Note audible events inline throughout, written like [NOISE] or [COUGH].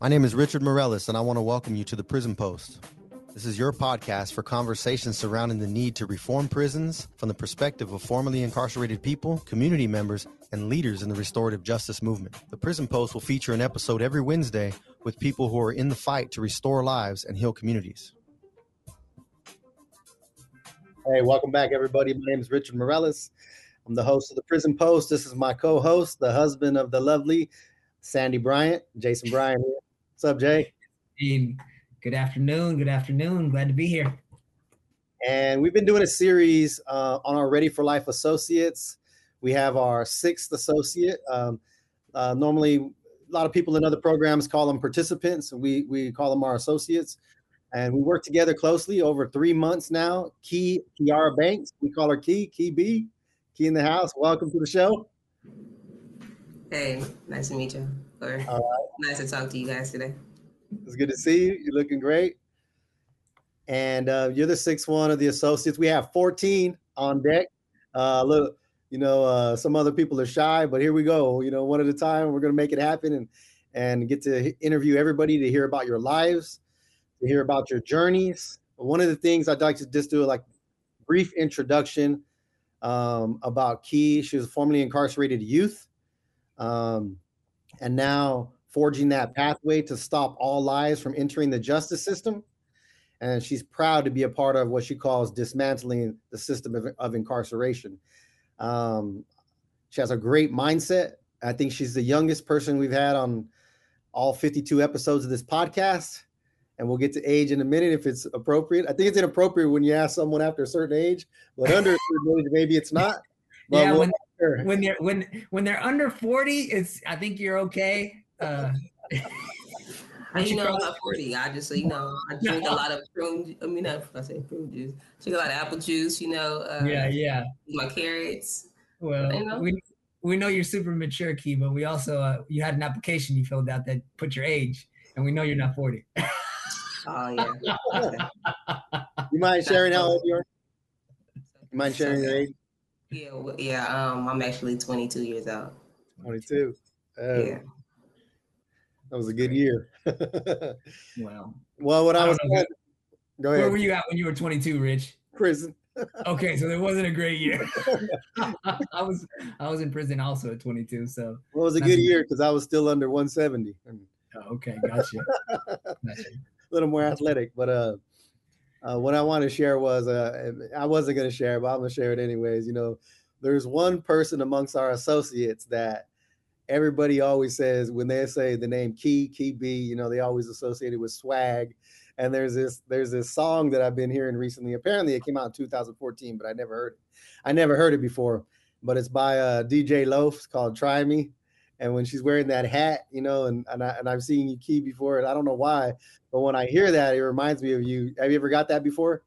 My name is Richard Morellis, and I want to welcome you to the Prison Post. This is your podcast for conversations surrounding the need to reform prisons from the perspective of formerly incarcerated people, community members, and leaders in the restorative justice movement. The Prison Post will feature an episode every Wednesday with people who are in the fight to restore lives and heal communities. Hey, welcome back, everybody. My name is Richard Morellis. I'm the host of the Prison Post. This is my co-host, the husband of the lovely Sandy Bryant, Jason Bryant. Here. What's up, Jay? Good afternoon. Good afternoon. Glad to be here. And we've been doing a series uh, on our Ready for Life associates. We have our sixth associate. Um, uh, normally, a lot of people in other programs call them participants. We we call them our associates and we work together closely over three months now. Kee Kyara Banks, we call her Kee, Kee B, Kee in the house. Welcome to the show. Hey, nice to meet you. Or right. nice to talk to you guys today. It's good to see you. You're looking great. And uh, you're the sixth one of the associates. We have 14 on deck. Uh, look, you know, uh, some other people are shy, but here we go. You know, one at a time. We're going to make it happen and and get to interview everybody to hear about your lives to hear about your journeys. One of the things I'd like to just do a like brief introduction um, about Kee. She was formerly incarcerated youth, um, and now forging that pathway to stop all lies from entering the justice system. And she's proud to be a part of what she calls dismantling the system of, of incarceration. Um, she has a great mindset. I think she's the youngest person we've had on all 52 episodes of this podcast and we'll get to age in a minute if it's appropriate. I think it's inappropriate when you ask someone after a certain age, but under a certain age, maybe it's not. yeah, we'll when, sure. when they're when when they're under 40, it's I think you're okay. Uh, [LAUGHS] I you know I'm not 40. I just you know I [LAUGHS] drink a lot of prune. I mean, not I say prune juice. Drink a lot of apple juice. You know. Uh, yeah, yeah. My carrots. Well, you know? we we know you're super mature, Kee, but we also uh, you had an application you filled out that put your age, and we know you're not 40. [LAUGHS] Oh yeah. you mind sharing how old you are? You mind sharing your age? Yeah, yeah. Um, I'm actually 22 years old. 22. Uh, yeah. That was a good year. [LAUGHS] well, well, what I, I was saying, go ahead. Where were you at when you were 22, Rich? Prison. [LAUGHS] okay, so it wasn't a great year. [LAUGHS] I was I was in prison also at 22. So well, it was a good year because I was still under 170. Oh, okay, gotcha. gotcha little more athletic. But uh, uh, what I want to share was uh, I wasn't going to share, but I'm going to share it anyways. You know, there's one person amongst our associates that everybody always says when they say the name Kee Kee B, you know, they always associate it with swag. And there's this there's this song that I've been hearing recently. Apparently, it came out in 2014, but I never heard it. I never heard it before. But it's by uh, Dej Loaf. It's called "Try Me." And when she's wearing that hat, you know, and and, I, and I've seen you Kee before, and I don't know why, but when I hear that, it reminds me of you. Have you ever got that before?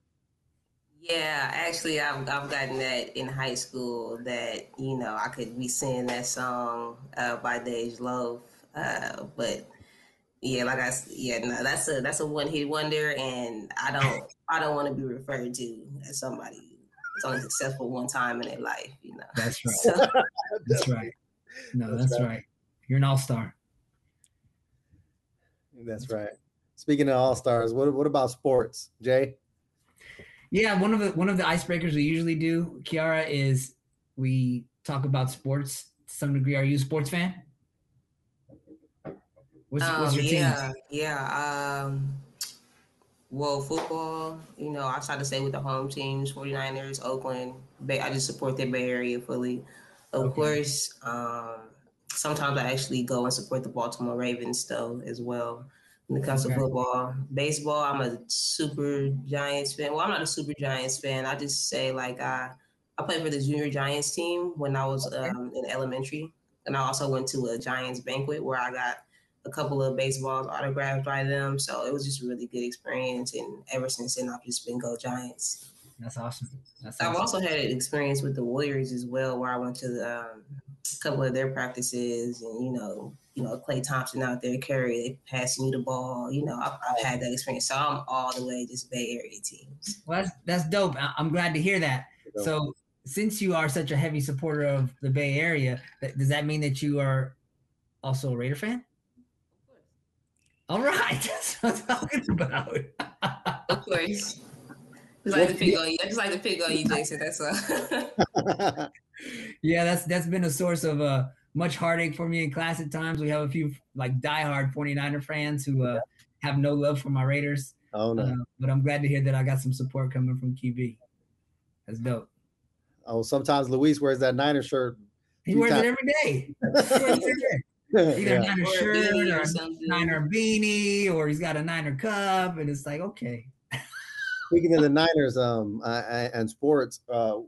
Yeah, actually, I've, I've gotten that in high school. That you know, I could be singing that song uh, by Dej Loaf, uh, but yeah, like I said, yeah, no, that's a that's a one hit wonder, and I don't I don't want to be referred to as somebody who's only successful one time in their life. You know, that's [LAUGHS] right. So, that's right. No, that's, that's right. right. You're an all star. That's right. Speaking of all stars, what what about sports, Jay? Yeah, one of the one of the icebreakers we usually do, Kyara, is we talk about sports to some degree. Are you a sports fan? What's, um, what's your yeah, team? Yeah. Um, well, football, you know, I try to stay with the home teams, 49ers, Oakland. Bay, I just support the Bay Area fully. Of okay. course, um, sometimes I actually go and support the Baltimore Ravens though as well. When it comes okay. to football, baseball, I'm a super Giants fan. Well, I'm not a super Giants fan. I just say like I I played for the junior Giants team when I was um, in elementary, and I also went to a Giants banquet where I got a couple of baseballs autographed by them. So it was just a really good experience, and ever since then, I've just been go Giants. That's awesome. That's I've also had an experience with the Warriors as well, where I went to um, a couple of their practices, and you know, you know, Klay Thompson out there, Curry, they passing you the ball. You know, I've, I've, had that experience, so I'm all the way just Bay Area teams. Well, that's that's dope. I'm glad to hear that. So, since you are such a heavy supporter of the Bay Area, does that mean that you are also a Raider fan? All right, [LAUGHS] that's what I'm talking about. [LAUGHS] of course. Just like to pick on you. I just like to pick on you, Jason. That's all. [LAUGHS] yeah, that's that's been a source of uh much heartache for me in class at times. We have a few like diehard 49er fans who uh, have no love for my Raiders. Oh no! Uh, but I'm glad to hear that I got some support coming from Kee B. That's dope. Oh, sometimes Luis wears that Niner shirt. He wears times. it every day. [LAUGHS] Either yeah. Niner or shirt or, or Niner beanie, or he's got a Niner cup, and it's like okay. Speaking of the Niners, um, I, and sports, uh,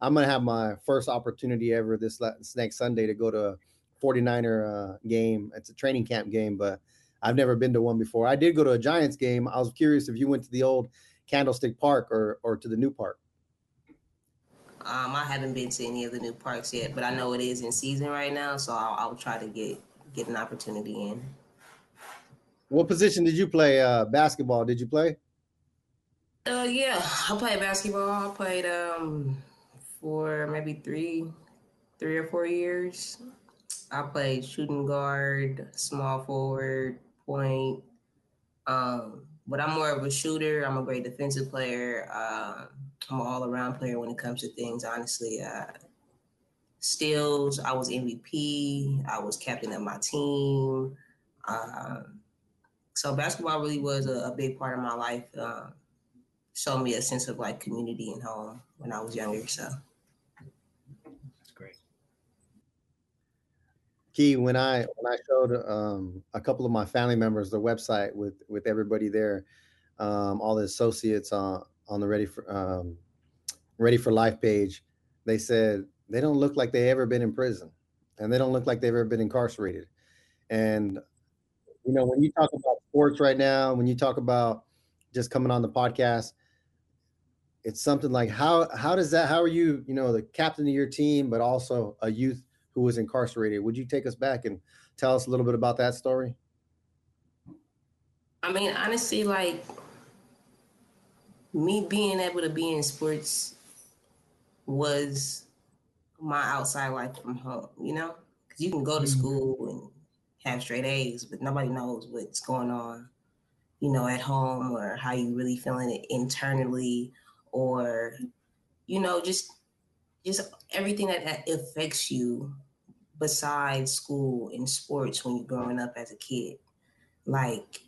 I'm gonna have my first opportunity ever this, next Sunday to go to a 49er uh, game. It's a training camp game, but I've never been to one before. I did go to a Giants game. I was curious if you went to the old Candlestick Park or or to the new park. Um, I haven't been to any of the new parks yet, but I know it is in season right now, so I'll, I'll try to get get an opportunity in. What position did you play? Uh, basketball? Did you play? Uh, yeah, I played basketball. I played um for maybe three, three or four years. I played shooting guard, small forward, point. Um, but I'm more of a shooter. I'm a great defensive player. Uh, I'm an all around player when it comes to things, honestly. Uh, steals, I was MVP. I was captain of my team. Um, so basketball really was a, a, big part of my life. Uh, showed me a sense of like community and home when I was younger. So. That's great. Kee when I when I showed um, a couple of my family members the website with with everybody there, um, all the associates on on the Ready for um, Ready for Life page, they said they don't look like they ever been in prison, and they don't look like they've ever been incarcerated. And you know, when you talk about sports right now, when you talk about just coming on the podcast, it's something like how how does that how are you you know the captain of your team, but also a youth who was incarcerated. Would you take us back and tell us a little bit about that story? I mean, honestly, like me being able to be in sports was my outside life from home, you know? Because you can go to mm-hmm. school and have straight A's, but nobody knows what's going on, you know, at home or how you really feeling it internally or, you know, just just everything that, that affects you besides school and sports when you're growing up as a kid. Like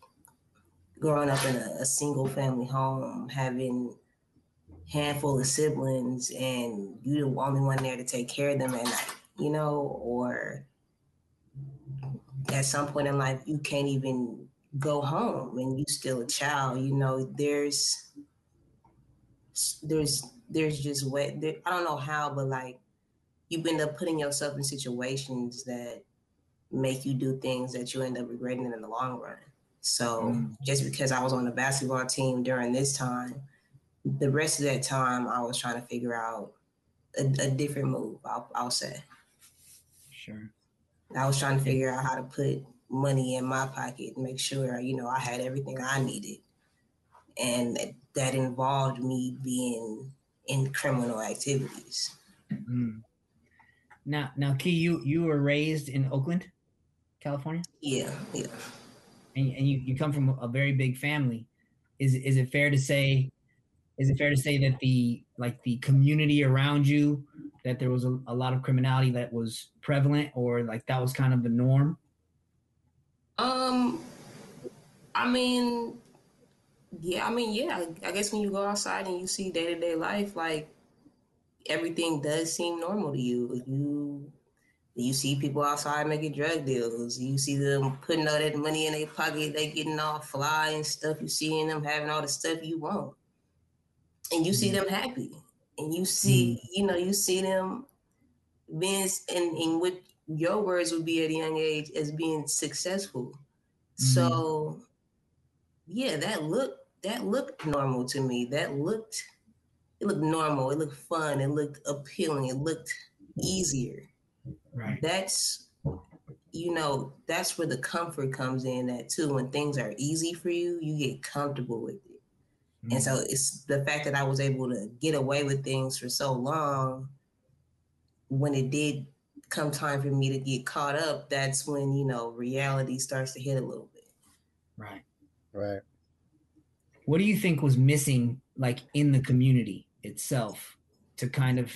growing up in a, a single family home, having handful of siblings and you're the only one there to take care of them at night, you know, or at some point in life you can't even go home and you still a child, you know, there's there's there's just what there, I don't know how, but like you end up putting yourself in situations that make you do things that you end up regretting in the long run. So mm. just because I was on the basketball team during this time, the rest of that time I was trying to figure out a, a different move. I'll, I'll say. Sure. I was trying to figure out how to put money in my pocket and make sure you know I had everything I needed, and that, involved me being in criminal activities. Mm. Now, now, Kee, you you were raised in Oakland, California. Yeah, yeah. And, and you, you come from a very big family. Is is it fair to say? Is it fair to say that the like the community around you that there was a, a lot of criminality that was prevalent, or like that was kind of the norm? Um, I mean, yeah, I mean, yeah. I guess when you go outside and you see day to day life, like everything does seem normal to you. You you see people outside making drug deals. You see them putting all that money in their pocket. They getting all fly and stuff. You seeing them having all the stuff you want, and you see mm-hmm. them happy. And you see, mm-hmm. you know, you see them being in in what your words would be at a young age as being successful. Mm-hmm. So, yeah, that looked that looked normal to me. That looked it looked normal, it looked fun, it looked appealing, it looked easier. Right. That's you know, that's where the comfort comes in that too. When things are easy for you, you get comfortable with it. Mm-hmm. And so it's the fact that I was able to get away with things for so long. When it did come time for me to get caught up, that's when, you know, reality starts to hit a little bit. Right. Right. What do you think was missing, like in the community itself, to kind of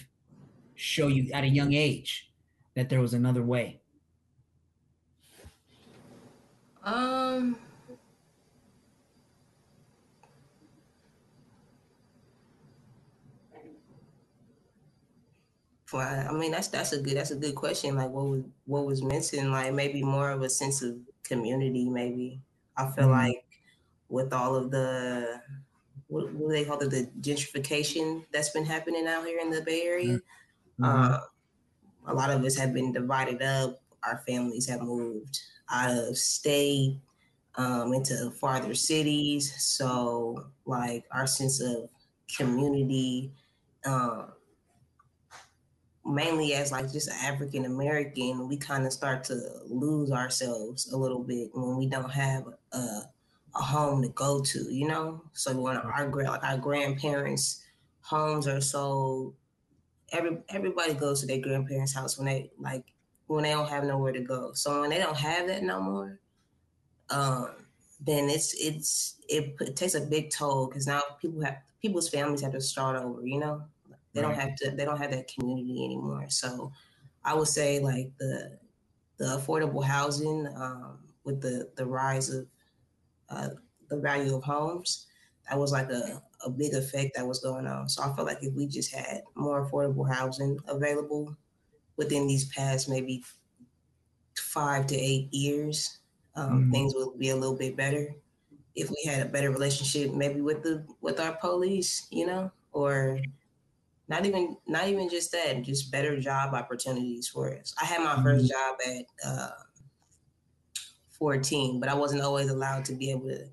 show you at a young age that there was another way? Um, I mean that's that's a good that's a good question. Like what was what was missing? Like maybe more of a sense of community. Maybe I feel Mhm. like with all of the what, what do they call it the gentrification that's been happening out here in the Bay Area. Mhm. Uh, a lot of us have been divided up. Our families have moved out of state um, into farther cities. So, like, our sense of community, um, mainly as like just African American, we kind of start to lose ourselves a little bit when we don't have a, a home to go to, you know. So when our like our grandparents' homes are so every everybody goes to their grandparents' house when they like when they don't have nowhere to go. So when they don't have that no more, um, then it's it's it, it takes a big toll because now people have people's families have to start over. You know, they don't have to they don't have that community anymore. So I would say like the the affordable housing um, with the the rise of uh, the value of homes that was like a, a big effect that was going on. So I felt like if we just had more affordable housing available within these past maybe five to eight years, um, Mhm. things would be a little bit better. If we had a better relationship, maybe with the with our police, you know, or not even not even just that, just better job opportunities for us. I had my first job at uh, 14, but I wasn't always allowed to be able to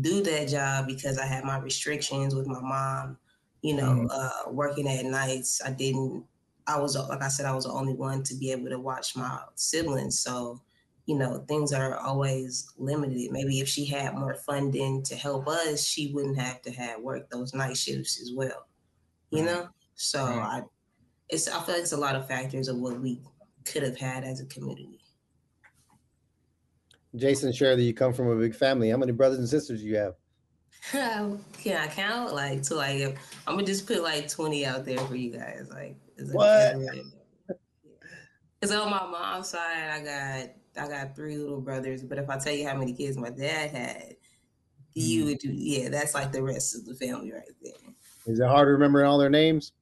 do that job because I had my restrictions with my mom. You know, Mhm. uh, working at nights, I didn't. I was like I said, I was the only one to be able to watch my siblings. So, you know, things are always limited. Maybe if she had more funding to help us, she wouldn't have to have work those night shifts as well. You Right. know, so Right. I, it's I feel like it's a lot of factors of what we could have had as a community. Jason shared that you come from a big family. How many brothers and sisters do you have? Can I count? Like to like I'm gonna just put like 20 out there for you guys. Like is it- What? is Cause on my mom's side, I got I got three little brothers. But if I tell you how many kids my dad had, you Mm. would do yeah, that's like the rest of the family right there. Is it hard to remember all their names?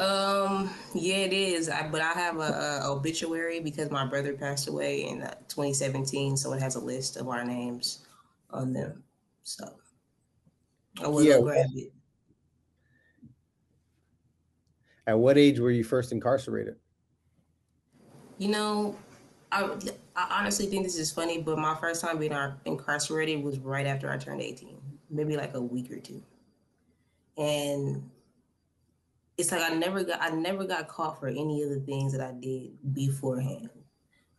Um, yeah, it is. I, but I have a, a obituary because my brother passed away in uh, 2017, so it has a list of our names on them. So I will Yeah. grab it. At what age were you first incarcerated? You know, I, I honestly think this is funny, but my first time being incarcerated was right after I turned 18, maybe like a week or two. And it's like I never got I never got caught for any of the things that I did beforehand.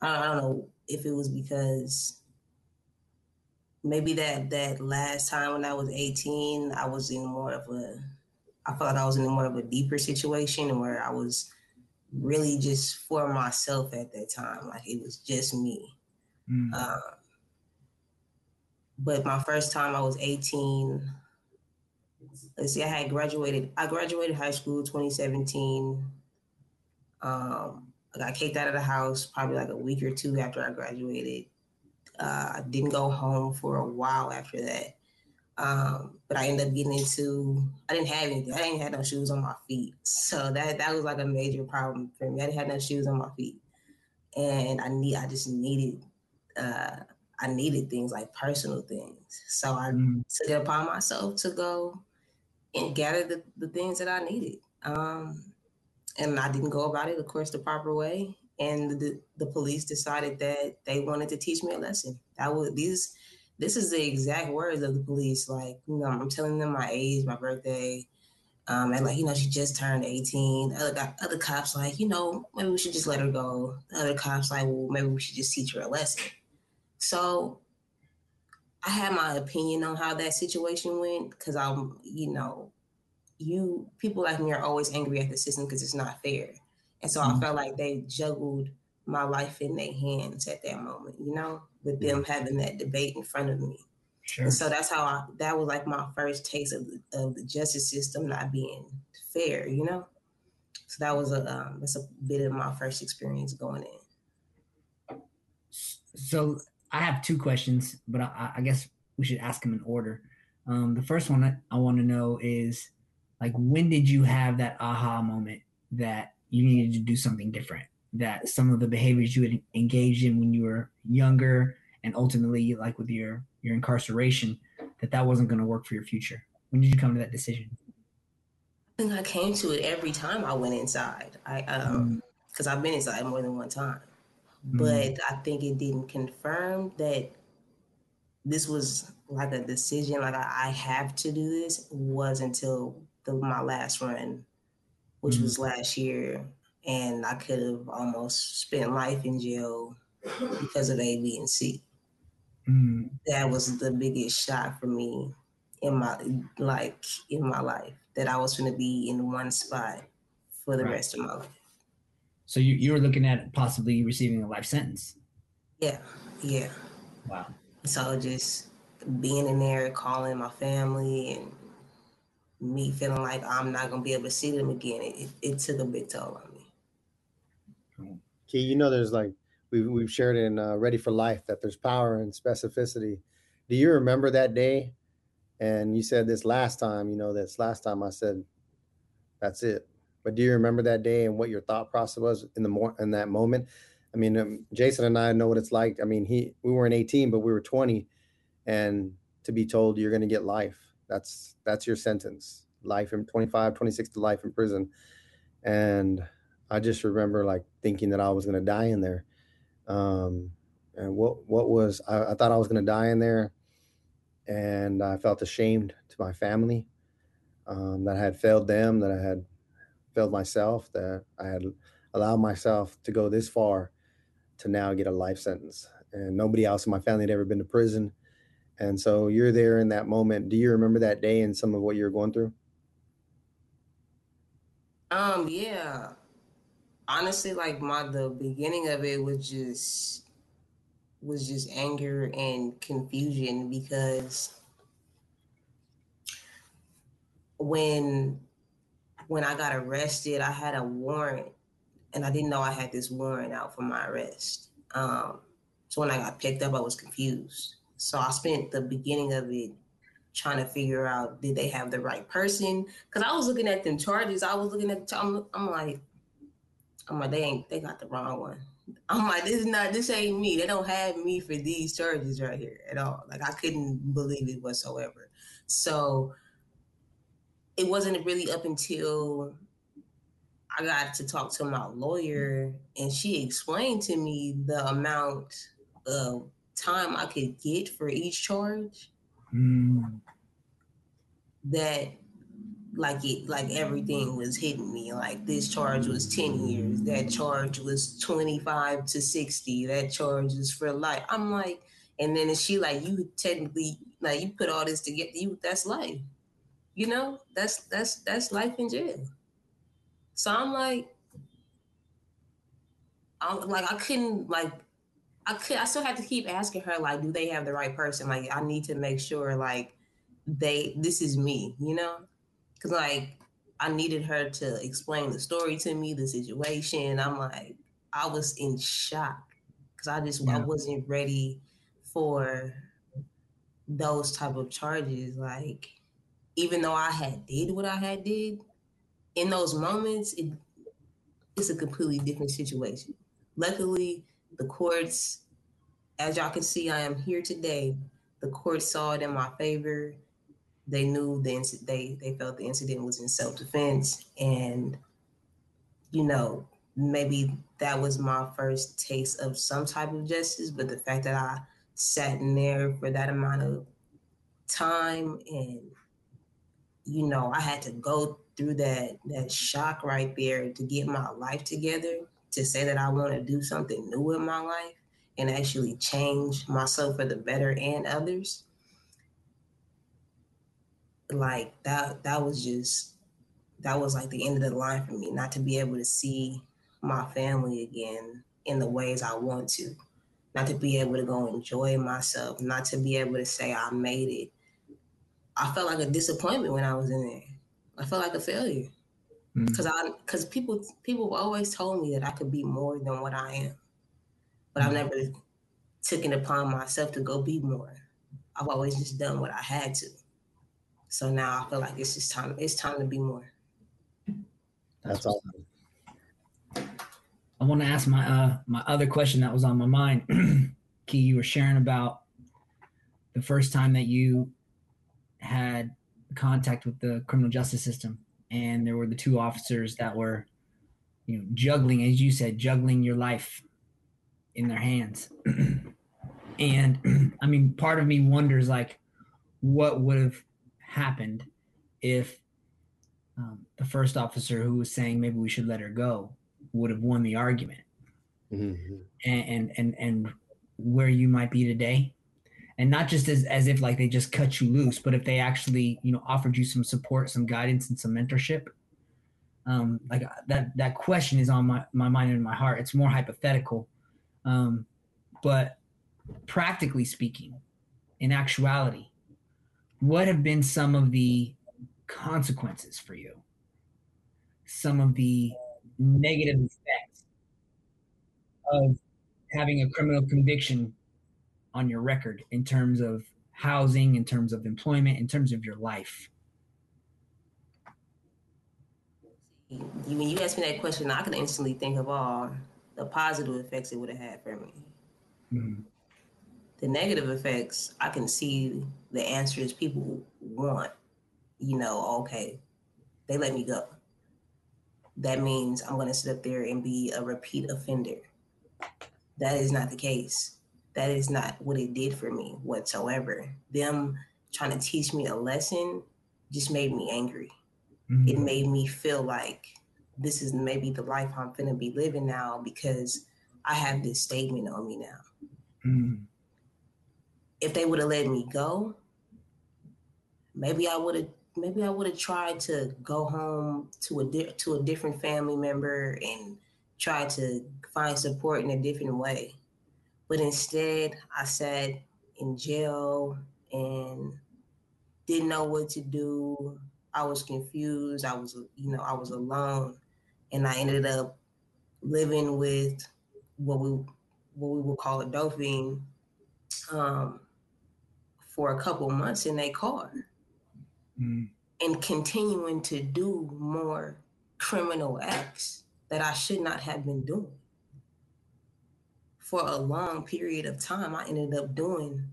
I don't, I don't know if it was because maybe that that last time when I was 18, I was in more of a I felt like I was in more of a deeper situation where I was really just for myself at that time. Like it was just me. Mm. Uh, but my first time I was 18. Let's see, I had graduated. I graduated high school 2017. Um, I got kicked out of the house probably like a week or two after I graduated. Uh, I didn't go home for a while after that. Um, but I ended up getting into. I didn't have anything. I didn't have no shoes on my feet, so that that was like a major problem for me. I didn't have no shoes on my feet, and I need. I just needed. Uh, I needed things like personal things, so I Mm. took it upon myself to go and gather the, the things that I needed. Um, and I didn't go about it, of course, the proper way. And the, the police decided that they wanted to teach me a lesson. That was these. This is the exact words of the police. Like, you know, I'm telling them my age, my birthday, um, and like, you know, she just turned 18. Other other cops like, you know, maybe we should just let her go. Other cops like, well, maybe we should just teach her a lesson. So I had my opinion on how that situation went because I'm, you know, you people like me are always angry at the system because it's not fair. And so I Mhm. felt like they juggled my life in their hands at that moment, you know, with them having that debate in front of me. Sure. And so that's how I, that was like my first taste of the, of the justice system not being fair, you know? So that was a, um, that's a bit of my first experience going in. So I have two questions, but I, I guess we should ask them in order. Um, the first one I, I want to know is like, when did you have that aha moment that you needed to do something different? That some of the behaviors you had engaged in when you were younger and ultimately like with your your incarceration that that wasn't going to work for your future when did you come to that decision i think i came to it every time i went inside i um because mm. i've been inside more than one time mm. but i think it didn't confirm that this was like a decision like i, I have to do this was until the, my last run which mm. was last year and i could have almost spent life in jail because of a b and c Mm. That was the biggest shock for me in my like in my life that I was going to be in one spot for the right. rest of my life. So you you were looking at possibly receiving a life sentence. Yeah, yeah. Wow. So just being in there, calling my family, and me feeling like I'm not gonna be able to see them again, it, it took a big toll on me. Kee, you know, there's like we've we've shared in uh, Ready for Life that there's power in specificity. Do you remember that day? And you said this last time. You know, this last time I said, "That's it." But do you remember that day and what your thought process was in the more in that moment? I mean, um, Jason and I know what it's like. I mean, he we weren't 18, but we were 20, and to be told you're going to get life. That's that's your sentence. Life in 25, 26 to life in prison. And I just remember like thinking that I was going to die in there. Um, and what what was I, I thought I was going to die in there, and I felt ashamed to my family um, that I had failed them, that I had failed myself, that I had allowed myself to go this far to now get a life sentence. And nobody else in my family had ever been to prison. And so you're there in that moment. Do you remember that day and some of what you were going through? Um, yeah honestly like my the beginning of it was just was just anger and confusion because when when I got arrested, I had a warrant and I didn't know I had this warrant out for my arrest. Um, so when I got picked up, I was confused. So I spent the beginning of it trying to figure out did they have the right person? Because I was looking at them charges. I was looking at I'm, I'm like, I'm like, they ain't, they got the wrong one. I'm like, this is not, this ain't me. They don't have me for these charges right here at all. Like, I couldn't believe it whatsoever. So it wasn't really up until I got to talk to my lawyer and she explained to me the amount of time I could get for each charge. Mm. That like it like everything was hitting me like this charge was 10 years that charge was 25 to 60 that charge is for life i'm like and then she like you technically like you put all this together you that's life you know that's that's that's life in jail so i'm like i'm like i couldn't like i could i still had to keep asking her like do they have the right person like i need to make sure like they this is me you know because like I needed her to explain the story to me, the situation. I'm like, I was in shock because I just yeah. I wasn't ready for those type of charges. Like, even though I had did what I had did, in those moments, it it's a completely different situation. Luckily, the courts, as y'all can see, I am here today. The court saw it in my favor they knew the inc- they they felt the incident was in self defense, and you know maybe that was my first taste of some type of justice. But the fact that I sat in there for that amount of time and you know I had to go through that that shock right there to get my life together to say that I want to do something new in my life and actually change myself for the better and others like that that was just that was like the end of the line for me not to be able to see my family again in the ways I want to, not to be able to go enjoy myself, not to be able to say I made it. I felt like a disappointment when I was in there. I felt like a failure because mm. I because people people always told me that I could be more than what I am, but mm. I've never taken upon myself to go be more. I've always just done what I had to. So now I feel like it's just time. It's time to be more. That's awesome. I want to ask my uh my other question that was on my mind. [CLEARS THROAT] Kee, you were sharing about the first time that you had contact with the criminal justice system, and there were the two officers that were, you know, juggling, as you said, juggling your life in their hands. [CLEARS THROAT] and [CLEARS THROAT] I mean, part of me wonders like, what would have happened if um, the first officer who was saying maybe we should let her go would have won the argument mm-hmm. and, and and and where you might be today and not just as, as if like they just cut you loose but if they actually you know offered you some support some guidance and some mentorship um like that that question is on my my mind and my heart. It's more hypothetical. Um but practically speaking in actuality what have been some of the consequences for you? Some of the negative effects of having a criminal conviction on your record in terms of housing, in terms of employment, in terms of your life? When you ask me that question, I can instantly think of all the positive effects it would have had for me. Mm-hmm. The negative effects, I can see the answers people want. You know, okay, they let me go that means I'm going to sit up there and be a repeat offender. That is not the case. That is not what it did for me whatsoever. Them trying to teach me a lesson just made me angry. Mm-hmm. It made me feel like this is maybe the life I'm to be living now because I have this statement on me now. Mm-hmm. If they would have let me go, maybe I would have maybe I would have tried to go home to a di- to a different family member and try to find support in a different way. But instead, I sat in jail and didn't know what to do. I was confused. I was, you know, I was alone, and I ended up living with what we what we would call a doping um, for a couple months in a car mm. and continuing to do more criminal acts that I should not have been doing. For a long period of time, I ended up doing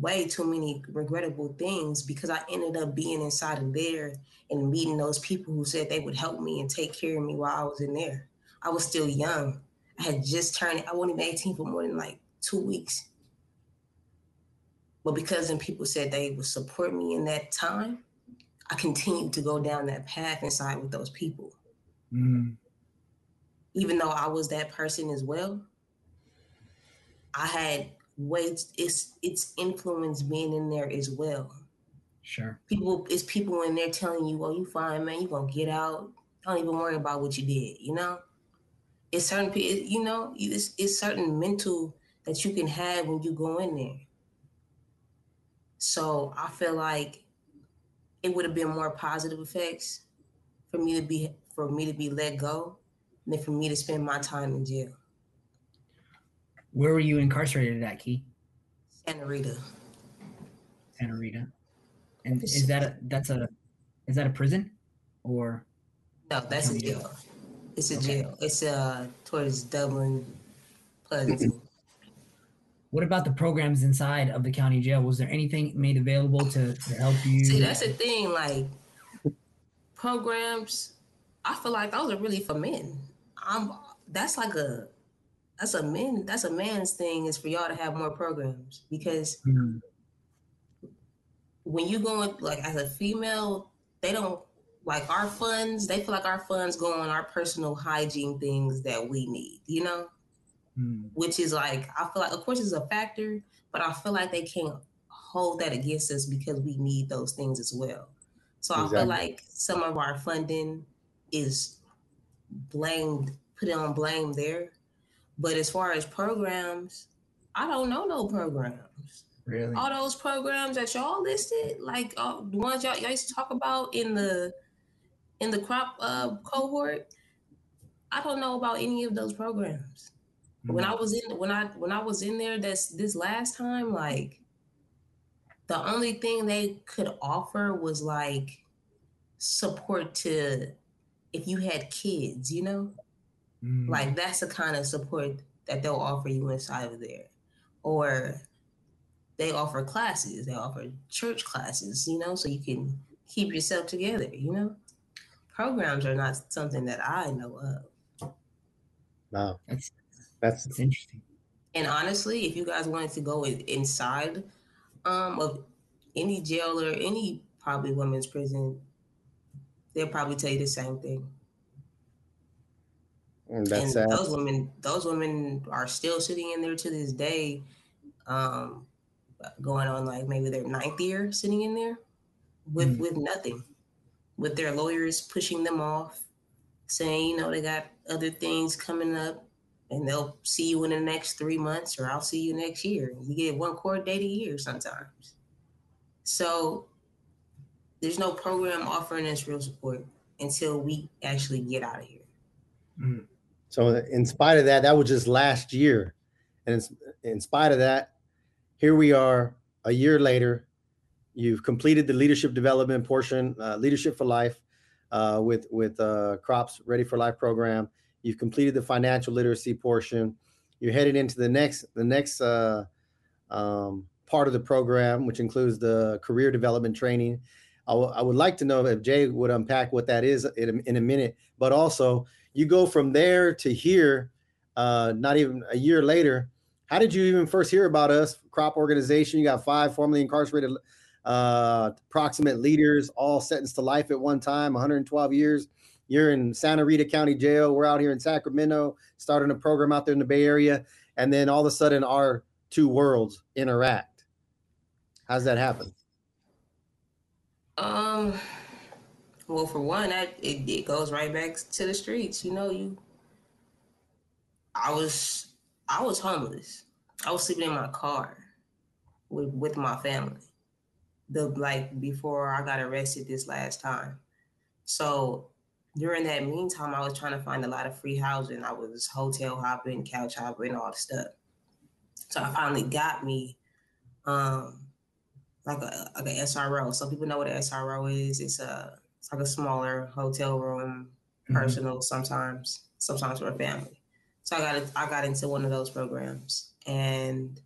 way too many regrettable things because I ended up being inside of there and meeting those people who said they would help me and take care of me while I was in there. I was still young. I had just turned, I wasn't even 18 for more than like two weeks. But because then people said they would support me in that time, I continued to go down that path inside with those people. Mm. Even though I was that person as well, I had ways it's it's influence being in there as well. Sure. People it's people in there telling you, "Oh, you fine, man. You gonna get out. Don't even worry about what you did." You know, it's certain people. You know, it's it's certain mental that you can have when you go in there. So I feel like it would have been more positive effects for me to be for me to be let go than for me to spend my time in jail. Where were you incarcerated at, Kee? Santa Rita. Santa Rita. And is that a that's a is that a prison or no, that's a jail. It's a okay. jail. It's uh towards Dublin, Pleasanton. What about the programs inside of the county jail? Was there anything made available to, to help you? See, that's the thing. Like programs, I feel like those are really for men. I'm. That's like a. That's a men. That's a man's thing. Is for y'all to have more programs because mm-hmm. when you go in, like as a female, they don't like our funds. They feel like our funds go on our personal hygiene things that we need. You know mm. which is like I feel like of course it's a factor, but I feel like they can't hold that against us because we need those things as well. So exactly. I feel like some of our funding is blamed put it on blame there. But as far as programs, I don't know no programs. Really? All those programs that y'all listed, like uh, the ones y'all, y'all used to talk about in the in the CROP uh, cohort, I don't know about any of those programs. Mm-hmm. When I was in when I when I was in there this this last time, like the only thing they could offer was like support to if you had kids, you know? Mm. Like that's the kind of support that they'll offer you inside of there. Or they offer classes, they offer church classes, you know, so you can keep yourself together, you know? Programs are not something that I know of. Wow. That's that's, that's interesting. And honestly, if you guys wanted to go inside um, of any jail or any probably women's prison, they'll probably tell you the same thing. And, and those women, those women are still sitting in there to this day, um, going on like maybe their ninth year sitting in there with mm. with nothing, with their lawyers pushing them off, saying you know they got other things coming up, and they'll see you in the next three months, or I'll see you next year. You get one court date a year sometimes. So there's no program offering us real support until we actually get out of here. Mm. So, in spite of that, that was just last year. And in, in spite of that, here we are a year later. You've completed the leadership development portion, uh, Leadership for Life, uh, with with uh, CROP's Ready for Life program. You've completed the financial literacy portion. You're headed into the next the next uh, um, part of the program, which includes the career development training. I, would like to know if Jay would unpack what that is in a, in a minute, but also you go from there to here, uh, not even a year later. How did you even first hear about us, CROP Organization? You got five formerly incarcerated uh, proximate leaders, all sentenced to life at one time, 112 years. You're in Santa Rita County Jail. We're out here in Sacramento, starting a program out there in the Bay Area. And then all of a sudden, our two worlds interact. How's that happen? Um, well, for one, it, it goes right back to the streets. You know, you. I was I was homeless. I was sleeping in my car with with my family. The like before I got arrested this last time. So during that meantime, I was trying to find a lot of free housing. I was hotel hopping, couch hopping, all the stuff. So I finally got me um, like a like an SRO. So people know what an SRO is. It's a it's like a smaller hotel room, mm-hmm. personal mm-hmm. sometimes, sometimes for a family. So I got I got into one of those programs, and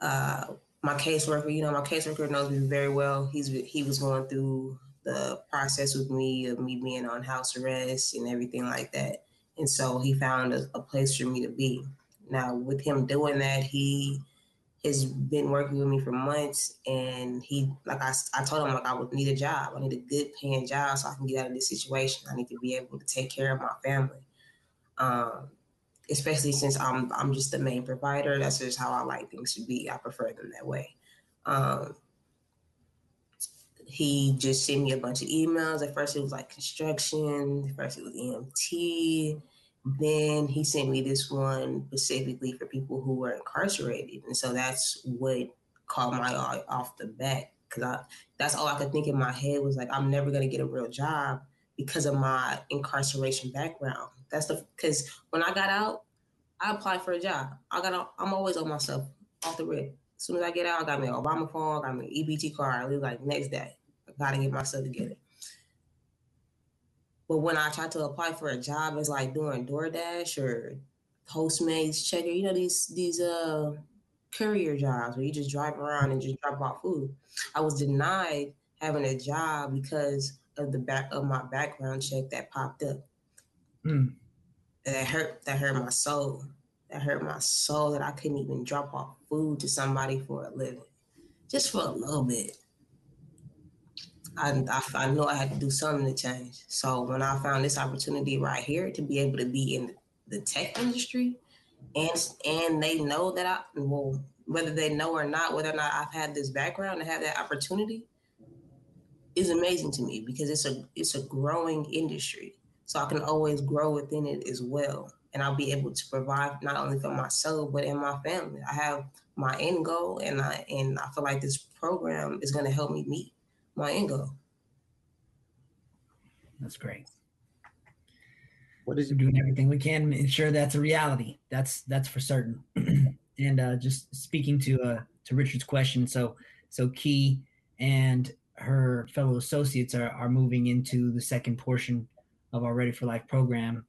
uh, my caseworker, you know, my caseworker knows me very well. He's he was going through the process with me of me being on house arrest and everything like that, and so he found a, a place for me to be. Now, with him doing that, he has been working with me for months and he like I, I told him like I would need a job. I need a good paying job so I can get out of this situation. I need to be able to take care of my family. Um, especially since I'm I'm just the main provider. That's just how I like things to be. I prefer them that way. Um, he just sent me a bunch of emails. At first it was like construction, at first it was EMT, then he sent me this one specifically for people who were incarcerated, and so that's what caught my eye off the bat because I that's all I could think in my head was like I'm never gonna get a real job because of my incarceration background. That's the because when I got out, I applied for a job. I got I'm always on myself off the rip. As soon as I get out, I got me an Obama phone, I got me an EBT card. I leave like next day. I gotta get myself together. But when I tried to apply for a job as like doing DoorDash or Postmates, Checker, you know these these uh courier jobs where you just drive around and just drop off food. I was denied having a job because of the back of my background check that popped up. Mm. That hurt. That hurt my soul. That hurt my soul that I couldn't even drop off food to somebody for a living, just for a little bit. I, I, I know I had to do something to change. So when I found this opportunity right here to be able to be in the tech industry, and and they know that I well whether they know or not whether or not I've had this background to have that opportunity is amazing to me because it's a it's a growing industry. so I can always grow within it as well. And I'll be able to provide not only for myself but in my family. I have my end goal, and I and I feel like this program is going to help me meet my end goal. That's great. What is We're doing everything we can to ensure that's a reality. That's that's for certain. [CLEARS THROAT] and uh, just speaking to uh, to Richard's question, so so Kee and her fellow associates are, are moving into the second portion of our Ready for Life program,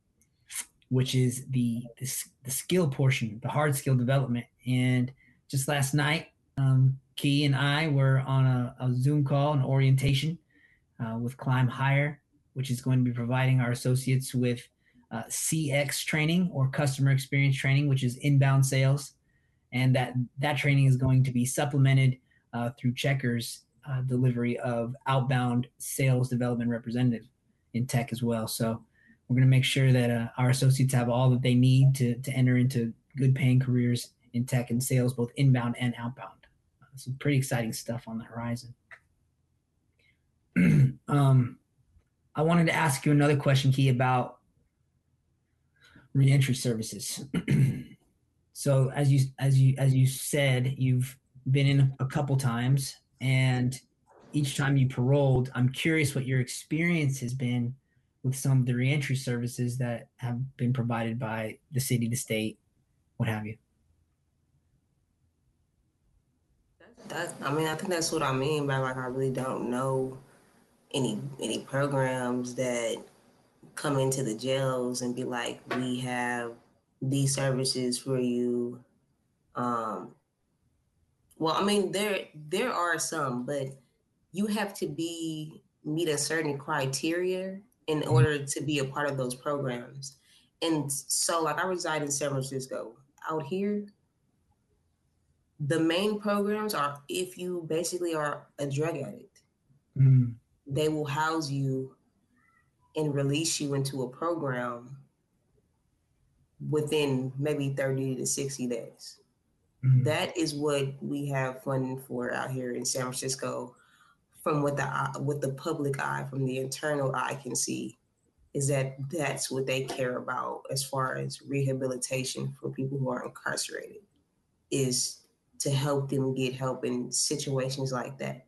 which is the, the, the skill portion, the hard skill development. And just last night, um, Kee and I were on a, a Zoom call, an orientation uh, with Climb Hire, which is going to be providing our associates with uh, CX training or customer experience training, which is inbound sales, and that that training is going to be supplemented uh, through Checkr's uh, delivery of outbound sales development representative in tech as well. So we're going to make sure that uh, our associates have all that they need to to enter into good paying careers in tech and sales, both inbound and outbound. Some pretty exciting stuff on the horizon. [CLEARS THROAT] um, I wanted to ask you another question, Kee, about reentry services. [CLEARS THROAT] so as you as you as you said, you've been in a couple times, and each time you paroled, I'm curious what your experience has been with some of the reentry services that have been provided by the city, the state, what have you. That I mean, I think that's what I mean by like I really don't know any any programs that come into the jails and be like, we have these services for you. Um, well, I mean, there there are some, but you have to be meet a certain criteria in mm-hmm. order to be a part of those programs. And so, like, I reside in San Francisco. Out here, the main programs are if you basically are a drug addict, mm. they will house you and release you into a program within maybe 30 to 60 days. Mm-hmm. That is what we have funding for out here in San Francisco from what the what the public eye from the internal eye can see is that that's what they care about as far as rehabilitation for people who are incarcerated is to help them get help in situations like that.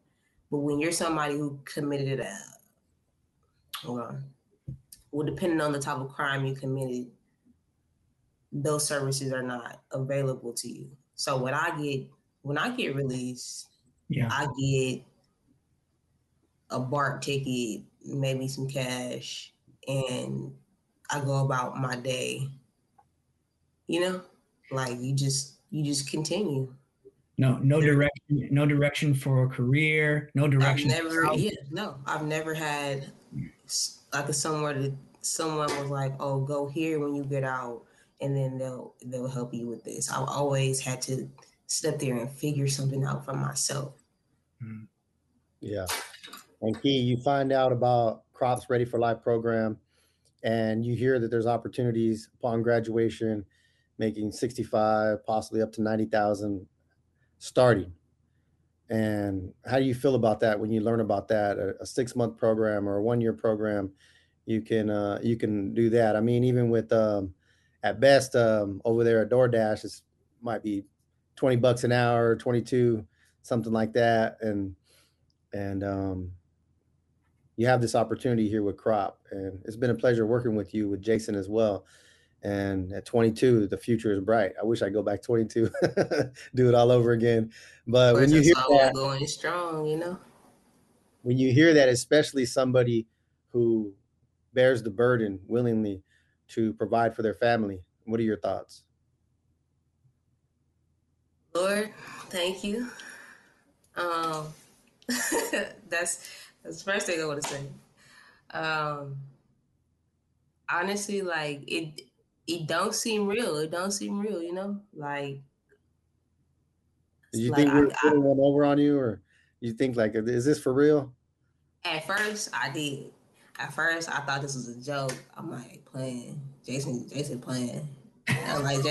But when you're somebody who committed a hold on, well, depending on the type of crime you committed, those services are not available to you. So when I get when I get released, yeah. I get a BART ticket, maybe some cash, and I go about my day. You know, like you just you just continue. No, no direction, no direction for a career, no direction. I've never, yeah, no, I've never had like a somewhere that someone was like, "Oh, go here when you get out," and then they'll they'll help you with this. I've always had to step there and figure something out for myself. Hmm. Yeah, and Kee, you find out about CROP's Ready for Life program, and you hear that there's opportunities upon graduation, making sixty-five, possibly up to ninety thousand, starting. And how do you feel about that when you learn about that? A, a six-month program or a one-year program you can uh, you can do that. I mean, even with um, at best um, over there at DoorDash, it might be twenty bucks an hour, twenty two, something like that, and and um, you have this opportunity here with CROP, and it's been a pleasure working with you with Jason as well. And at 22, the future is bright. I wish I go back 22, [LAUGHS] do it all over again. But when you hear that, going strong, you know, when you hear that, especially somebody who bears the burden willingly to provide for their family. What are your thoughts? Lord, thank you. Um, [LAUGHS] that's that's the first thing I want to say. Um, honestly, like it, it don't seem real. It don't seem real, you know. Like, do you like think we're putting one over on you, or you think like, is this for real? At first, I did at first I thought this was a joke. I'm like playing Jason. Jason playing. I'm like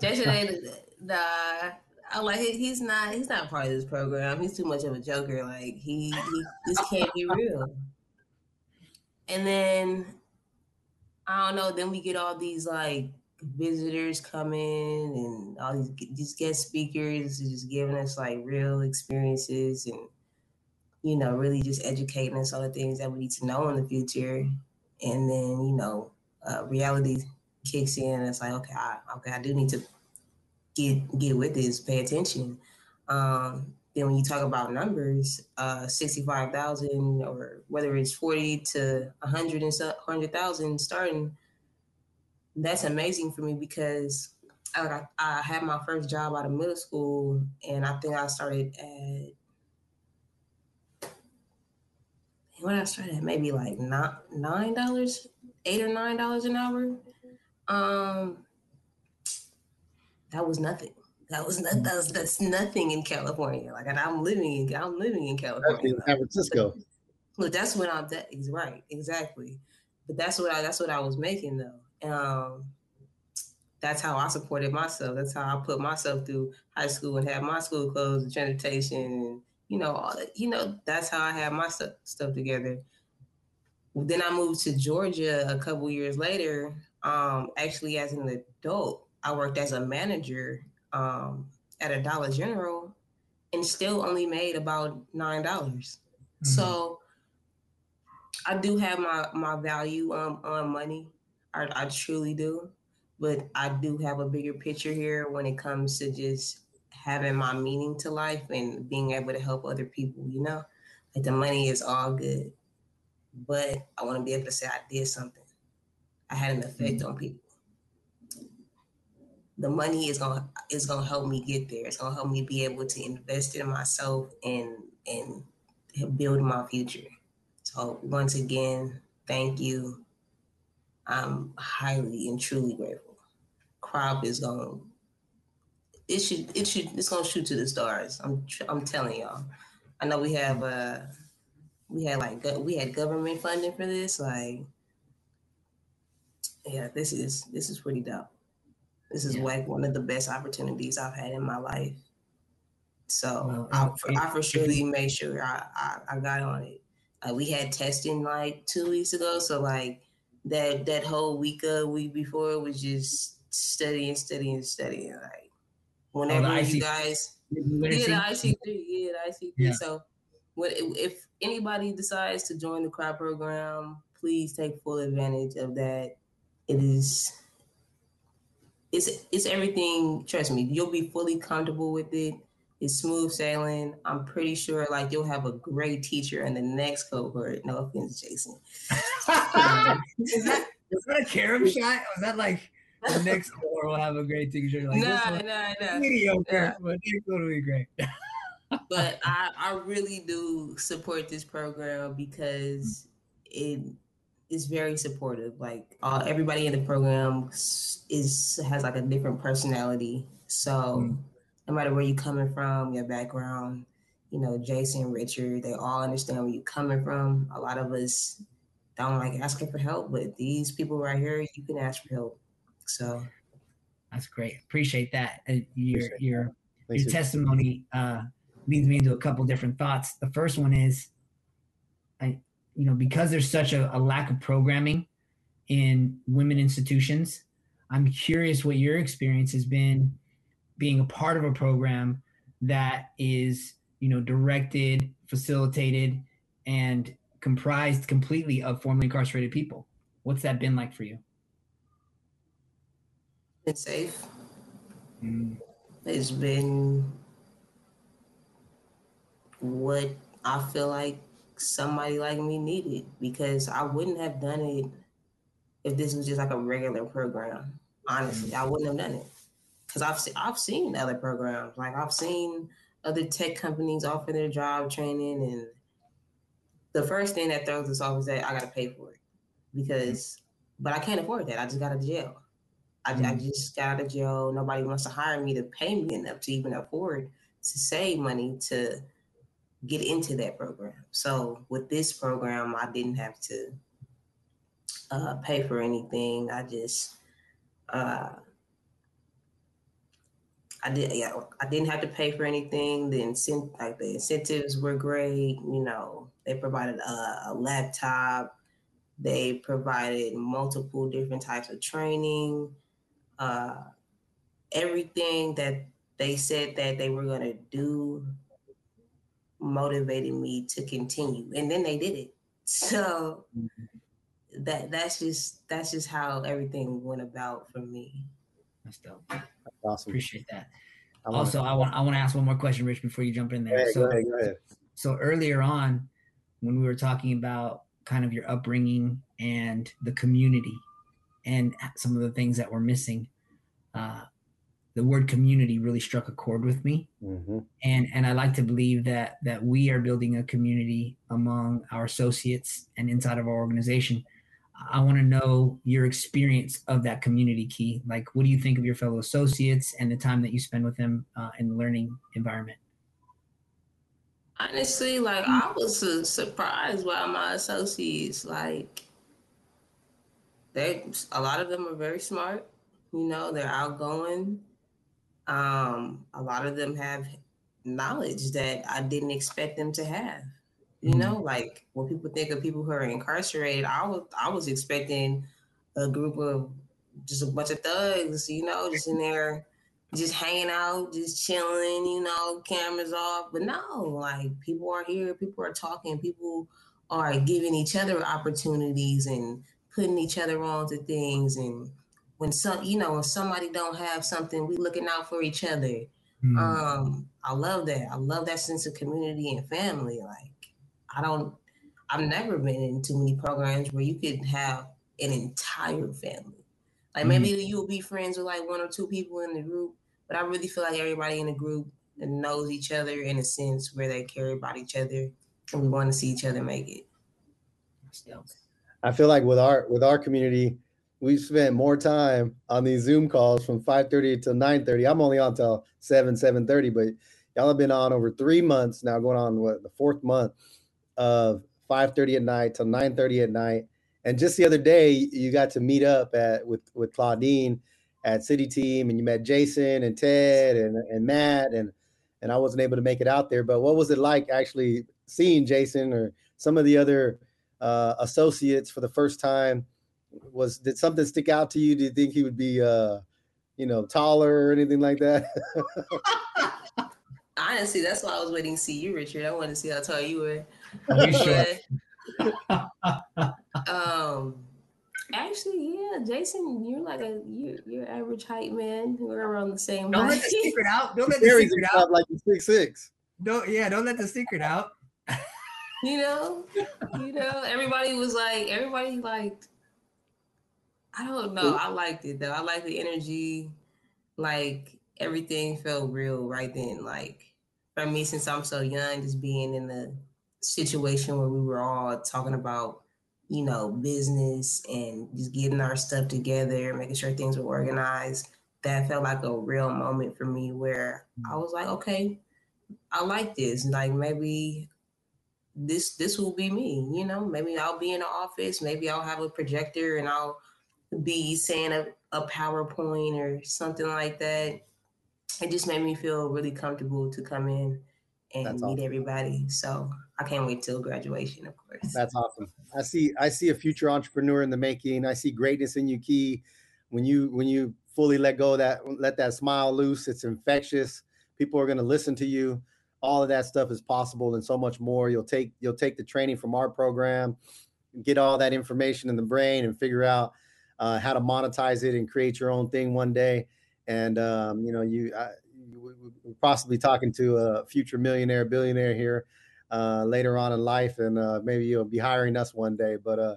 Jason ain't nah. I'm like he's not. He's not part of this program. He's too much of a joker. Like he, he this can't be real. And then I don't know. Then we get all these like visitors coming and all these these guest speakers just giving us like real experiences and you know really just educating us on the things that we need to know in the future. And then you know uh, reality kicks in. And it's like okay, I, okay, I do need to get get with this, pay attention. Um, then when you talk about numbers, uh, 65,000 or whether it's 40 to 100 and 100,000 starting, that's amazing for me because I, I had my first job out of middle school and I think I started at when I started at maybe like nine dollars, eight or nine dollars an hour. Um, that was nothing. That was not, that's that's nothing in California. Like, and I'm living in I'm living in California. In San Francisco. Look, that's what I'm. That is right, exactly. But that's what I that's what I was making though. Um, that's how I supported myself. That's how I put myself through high school and had my school clothes and transportation and you know, all, that. you know, that's how I had my stuff, stuff together. Then I moved to Georgia a couple years later. Um, actually, as an adult, I worked as a manager um, at a Dollar General and still only made about nine dollars. Mm-hmm. So I do have my my value um, on money. I, I truly do, but I do have a bigger picture here when it comes to just having my meaning to life and being able to help other people. You know, like the money is all good, but I want to be able to say I did something. I had an effect mm-hmm. on people the money is gonna is gonna help me get there. It's gonna help me be able to invest in myself and and build my future. So once again, thank you. I'm highly and truly grateful. CROP is gonna it should it should it's gonna shoot to the stars. I'm I'm telling y'all. I know we have uh we had like we had government funding for this. Like yeah, this is this is pretty dope. This is yeah. like one of the best opportunities I've had in my life. So well, I, I, for surely made sure I, I, I got on it. Uh, we had testing like two weeks ago, so like that that whole week a week before was just studying, studying, studying. Like whenever oh, you guys, yeah, the IC three, yeah, the IC three. Yeah. So when, if anybody decides to join the CROP program, please take full advantage of that. It is it's it's everything. Trust me, you'll be fully comfortable with it. It's smooth sailing. I'm pretty sure like you'll have a great teacher in the next cohort. No offense, Jason. is that is that a carom shot? Was that like the next [LAUGHS] cohort will have a great teacher? Like nah, nah, nah. Mediocre, yeah. but it's going to be great. but I, [LAUGHS] I really do support this program because it is very supportive. Like uh, everybody in the program is has like a different personality. So mm. no matter where you're coming from, your background, you know, Jason, Richard, they all understand where you're coming from. A lot of us don't like asking for help, but these people right here, you can ask for help. So that's great. Appreciate that. Uh, your Appreciate your that. your testimony uh, leads me into a couple different thoughts. The first one is, I you know, because there's such a, a lack of programming in women institutions, I'm curious what your experience has been being a part of a program that is, you know, directed, facilitated, and comprised completely of formerly incarcerated people. What's that been like for you? It's safe. Mm. It's been what I feel like somebody like me needed because I wouldn't have done it if this was just like a regular program. Honestly, I wouldn't have done it because I've se- I've seen other programs like I've seen other tech companies offer their job training, and the first thing that throws us off is that I got to pay for it because, but I can't afford that. I just got out of jail. I, mm-hmm. I just got out of jail. Nobody wants to hire me to pay me enough to even afford to save money to get into that program. So with this program, I didn't have to uh, pay for anything. I just uh, I did yeah I didn't have to pay for anything. The incent like the incentives were great. You know they provided a, a laptop. They provided multiple different types of training. Uh, everything that they said that they were going to do motivated me to continue and then they did it. So mm-hmm. that that's just that's just how everything went about for me. That's dope. Awesome. Appreciate that. I also i want i want to ask one more question rich before you jump in there. So, go ahead, go ahead. so earlier on when we were talking about kind of your upbringing and the community and some of the things that were missing uh, the word community really struck a chord with me. Mm-hmm. and and i like to believe that that we are building a community among our associates and inside of our organization. I want to know your experience of that community Kee. Like what do you think of your fellow associates and the time that you spend with them uh, in the learning environment? Honestly like i was uh, surprised by my associates like they a lot of them are very smart. You know they're outgoing um, a lot of them have knowledge that I didn't expect them to have. You mm-hmm. know, like when people think of people who are incarcerated, I was I was expecting a group of just a bunch of thugs, you know, just in there, just hanging out, just chilling, you know, cameras off. But no, like people are here, people are talking, people are giving each other opportunities and putting each other on to things and when some you know when somebody don't have something we looking out for each other. Mm. um i love that. I love that sense of community and family. Like i don't i've never been in too many programs where you could have an entire family. Like maybe mm. you'll be friends with like one or two people in the group but i really feel like everybody in the group knows each other in a sense where they care about each other and we want to see each other make it. I feel like with our with our community we spent more time on these Zoom calls from 5:30 to 9:30. I'm only on till 7, 7:30, but y'all have been on over three months now, going on what the fourth month of 5:30 at night till 9:30 at night. And just the other day, you got to meet up at with with Claudine at City Team, and you met Jason and Ted and and Matt, and and I wasn't able to make it out there. But what was it like actually seeing Jason or some of the other uh, associates for the first time? Was did something stick out to you? Do you think he would be uh you know taller or anything like that? [LAUGHS] Honestly, that's why I was waiting to see you, Richard. I wanted to see how tall you were. Are you sure? um actually, yeah, Jason, you're like a you're, you're average height man. We're around the same don't height. let the secret out. Don't let the secret out. Like six six. Don't yeah, don't let the secret out. you know, you know, everybody was like, everybody liked I don't know. I liked it though. I like the energy. Like everything felt real right then. Like for me, since I'm so young, just being in the situation where we were all talking about, you know, business and just getting our stuff together, making sure things were organized. That felt like a real moment for me where I was like, okay, I like this. Like maybe this this will be me, you know, maybe I'll be in the office, maybe I'll have a projector and I'll be saying a, a PowerPoint or something like that. It just made me feel really comfortable to come in and That's meet awesome. everybody. So I can't wait till graduation, of course. That's awesome. I see I see a future entrepreneur in the making. I see greatness in you, Kee. When you when you fully let go that let that smile loose, it's infectious. People are going to listen to you. All of that stuff is possible and so much more. You'll take you'll take the training from our program, get all that information in the brain and figure out uh, how to monetize it and create your own thing one day. And um, you know, you, I, we're possibly talking to a future millionaire, billionaire here uh, later on in life, and uh, maybe you'll be hiring us one day. But uh,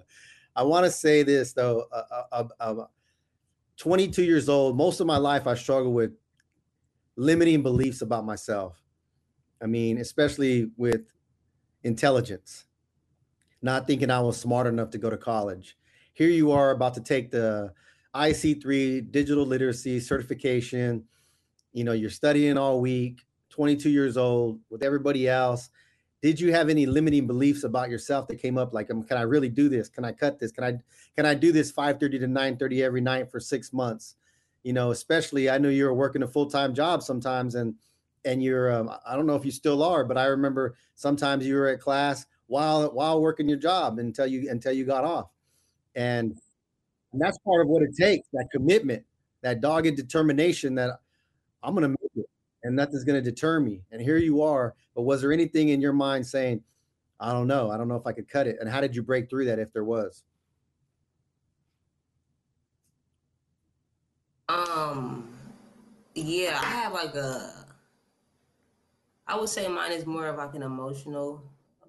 I want to say this though: uh, uh, 22 years old, most of my life I struggle with limiting beliefs about myself. I mean, especially with intelligence, not thinking I was smart enough to go to college here you are about to take the IC3 digital literacy certification. You know, you're studying all week, 22 years old with everybody else. Did you have any limiting beliefs about yourself that came up like, can I really do this? Can I cut this? Can I can I do this 5:30 to 9:30 every night for 6 months? You know, especially I know you were working a full-time job sometimes and and you're um, I don't know if you still are, but I remember sometimes you were at class while while working your job until you until you got off And, and that's part of what it takes that commitment, that dogged determination that I'm to make it and nothing's to deter me. And here you are. But was there anything in your mind saying, I don't know, I don't know if I could cut it? And how did you break through that if there was? Um, yeah, I have like a, I would say mine is more of like an emotional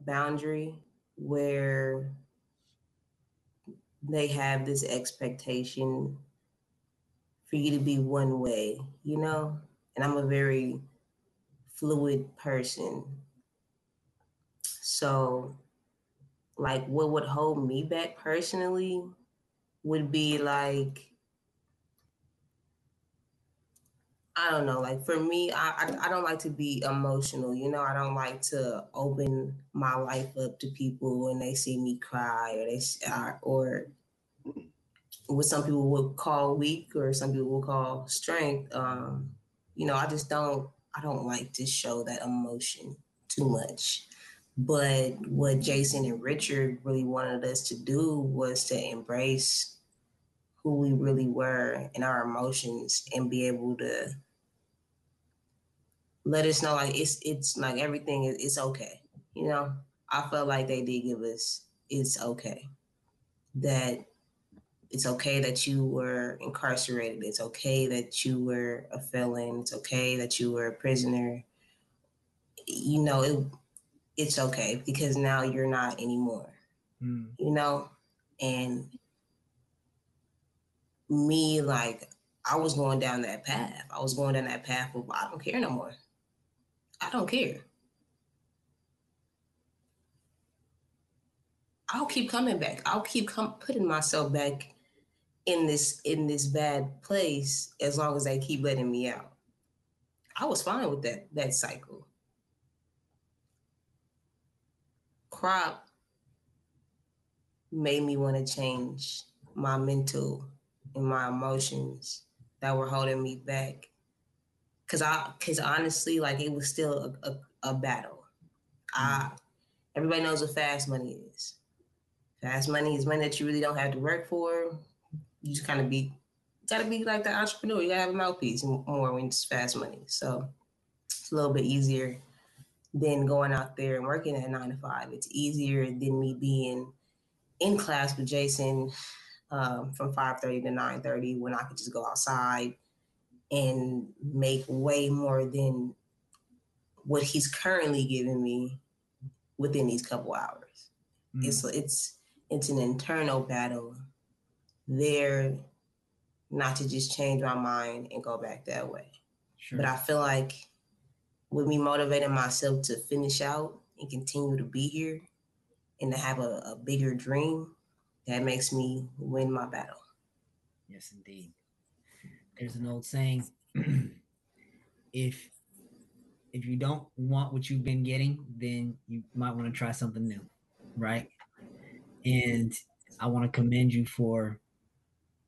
boundary where they have this expectation for you to be one way, you know? And I'm a very fluid person. So, like, what would hold me back personally would be like, I don't know. Like for me, I, I, I don't like to be emotional. You know, I don't like to open my life up to people when they see me cry or they or what some people would call weak or some people will call strength. Um, you know, I just don't I don't like to show that emotion too much. But what Jason and Richard really wanted us to do was to embrace who we really were and our emotions and be able to let us know like it's it's like everything is it's okay. You know, I felt like they did give us it's okay. That it's okay that you were incarcerated. It's okay that you were a felon. It's okay that you were a prisoner. You know, it, it's okay because now you're not anymore. Mm. You know, and me like I was going down that path. I was going down that path of I don't care no more. I don't care. I'll keep coming back. I'll keep com- putting myself back in this in this bad place as long as they keep letting me out. I was fine with that that cycle. CROP made me want to change my mental and my emotions that were holding me back Cause I, cause honestly, like it was still a, a, a battle. I, everybody knows what fast money is. Fast money is money that you really don't have to work for. You just kind of be, gotta be like the entrepreneur. You gotta have a mouthpiece more when it's fast money. So it's a little bit easier than going out there and working at nine to five. It's easier than me being in class with Jason um, from five thirty to nine thirty when I could just go outside and make way more than what he's currently giving me within these couple hours. Mm. It's it's it's an internal battle there not to just change my mind and go back that way. Sure. But I feel like with me motivating myself to finish out and continue to be here and to have a, a bigger dream, that makes me win my battle. Yes, indeed there's an old saying [CLEARS THROAT] if if you don't want what you've been getting then you might want to try something new right? And i want to commend you for